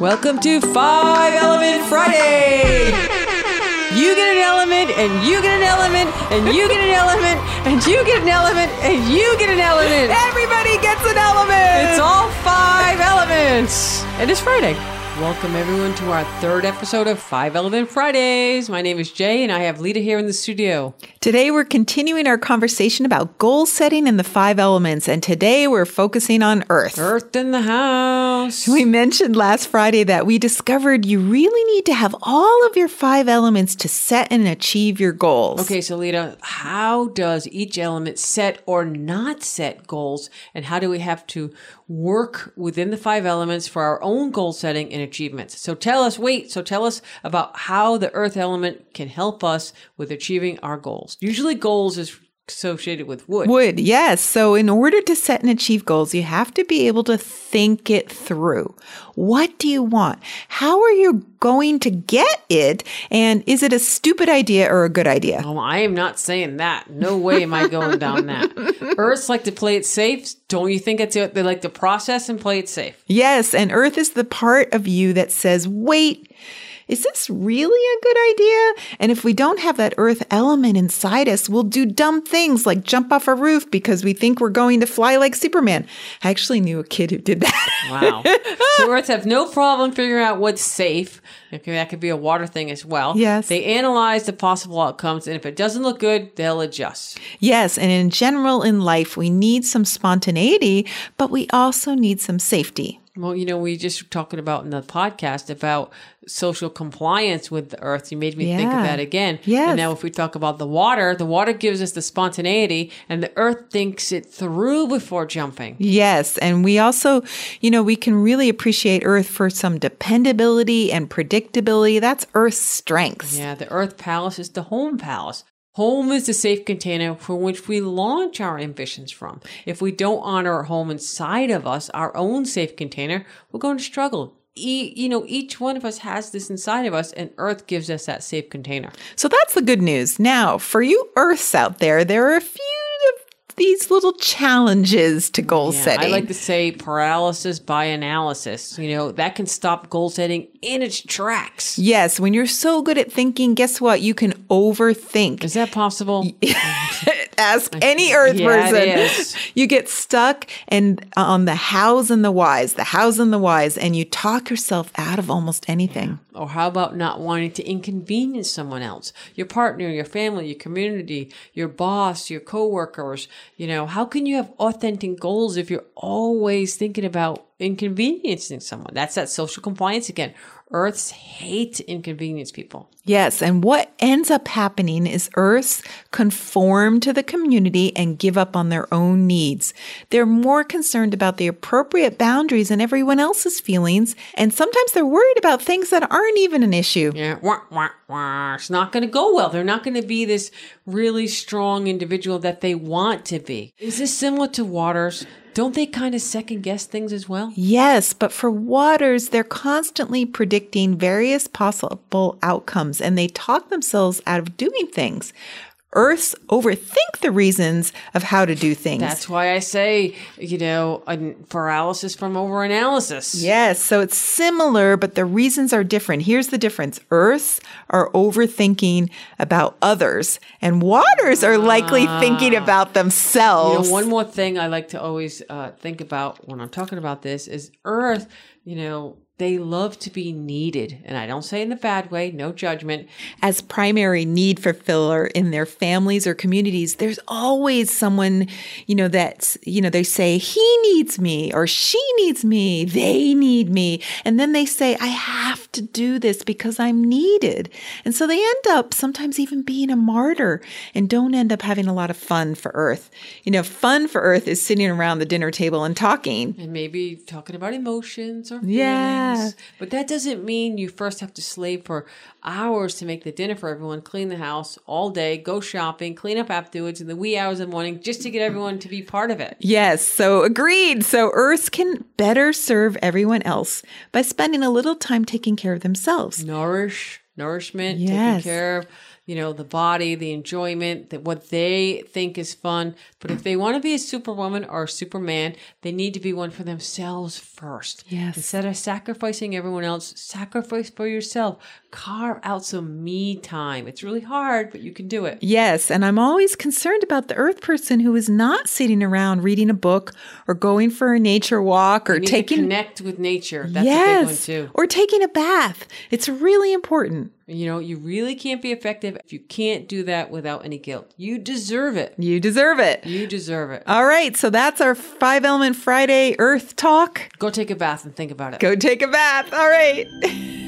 Welcome to Five Element Friday. You get an element, and you get an element, and you get an element, and you get an element, and you get an element. Everybody gets an element. It's all five elements. And it's Friday. Welcome everyone to our third episode of Five Element Fridays. My name is Jay, and I have Lita here in the studio. Today we're continuing our conversation about goal setting and the five elements, and today we're focusing on Earth. Earth in the house. We mentioned last Friday that we discovered you really need to have all of your five elements to set and achieve your goals. Okay, so Lita, how does each element set or not set goals, and how do we have to work within the five elements for our own goal setting and achievements? So tell us, wait, so tell us about how the earth element can help us with achieving our goals. Usually, goals is associated with wood. Wood, yes. So, in order to set and achieve goals, you have to be able to think it through. What do you want? How are you going to get it? And is it a stupid idea or a good idea? Oh, I am not saying that. No way am I going down that. Earths like to play it safe. Don't you think it's they like to process and play it safe? Yes, and Earth is the part of you that says, "Wait, is this really a good idea? And if we don't have that earth element inside us, we'll do dumb things like jump off a roof because we think we're going to fly like Superman. I actually knew a kid who did that. Wow. so Earths have no problem figuring out what's safe. Okay, that could be a water thing as well. Yes. They analyze the possible outcomes, and if it doesn't look good, they'll adjust. Yes, and in general in life, we need some spontaneity, but we also need some safety. Well, you know, we just were talking about in the podcast about social compliance with the earth. You made me think of that again. Yeah. And now if we talk about the water, the water gives us the spontaneity and the earth thinks it through before jumping. Yes, and we also, you know, we can really appreciate Earth for some dependability and predictability. That's Earth's strength. Yeah, the earth palace is the home palace. Home is the safe container from which we launch our ambitions from. If we don't honor our home inside of us, our own safe container, we're going to struggle. E- you know, each one of us has this inside of us, and Earth gives us that safe container. So that's the good news. Now, for you Earths out there, there are a few these little challenges to goal Yeah, setting. I like to say paralysis by analysis. You know, that can stop goal setting in its tracks. Yes, when you're so good at thinking, guess what? You can overthink. Is that possible? Ask any Earth Yeah, person. You get stuck and on the hows and the whys, the hows and the whys, and you talk yourself out of almost anything. Or how about not wanting to inconvenience someone else? Your partner, your family, your community, your boss, your coworkers. You know, how can you have authentic goals if you're always thinking about inconveniencing someone? That's that social compliance again. Earths hate to inconvenience people. Yes, and what ends up happening is Earths conform to the community and give up on their own needs. They're more concerned about the appropriate boundaries and everyone else's feelings, and sometimes they're worried about things that aren't even an issue. Yeah, wah, wah, wah. It's not going to go well. They're not going to be this really strong individual that they want to be. Is this similar to waters? Don't they kind of second guess things as well? Yes, but for waters, they're constantly predicting various possible outcomes and they talk themselves out of doing things. Earths overthink the reasons of how to do things. That's why I say, you know, a paralysis from overanalysis. Yes, so it's similar, but the reasons are different. Here's the difference Earths are overthinking about others, and waters are likely thinking about You themselves. know, one more thing I like to always uh, think about when I'm talking about this is Earth, you know, they love to be needed. And I don't say in the bad way, no judgment. As primary need fulfiller in their families or communities, there's always someone, you know, that's, you know, they say, he needs me or she needs me, they need me. And then they say, I have to do this because I'm needed. And so they end up sometimes even being a martyr and don't end up having a lot of fun for Earth. You know, fun for Earth is sitting around the dinner table and talking. And maybe talking about emotions or feelings. Yeah. But that doesn't mean you first have to slave for hours to make the dinner for everyone, clean the house all day, go shopping, clean up afterwards in the wee hours of the morning just to get everyone to be part of it. Yes, so agreed. So Earth can better serve everyone else by spending a little time taking care of themselves. Nourish, nourishment, Yes. taking care of, you know, the body, the enjoyment, that what they think is fun. But if they want to be a superwoman or a superman, they need to be one for themselves first. Yes. Instead of sacrificing everyone else, sacrifice for yourself. Carve out some me time. It's really hard, but you can do it. Yes, and I'm always concerned about the earth person who is not sitting around reading a book or going for a nature walk or taking to connect with nature. That's yes, a big one too. or taking a bath. It's really important. You know, you really can't be effective if you can't do that without any guilt. You deserve it. You deserve it. You deserve it. All right, so that's our 5 element Friday earth talk. Go take a bath and think about it. Go take a bath. All right.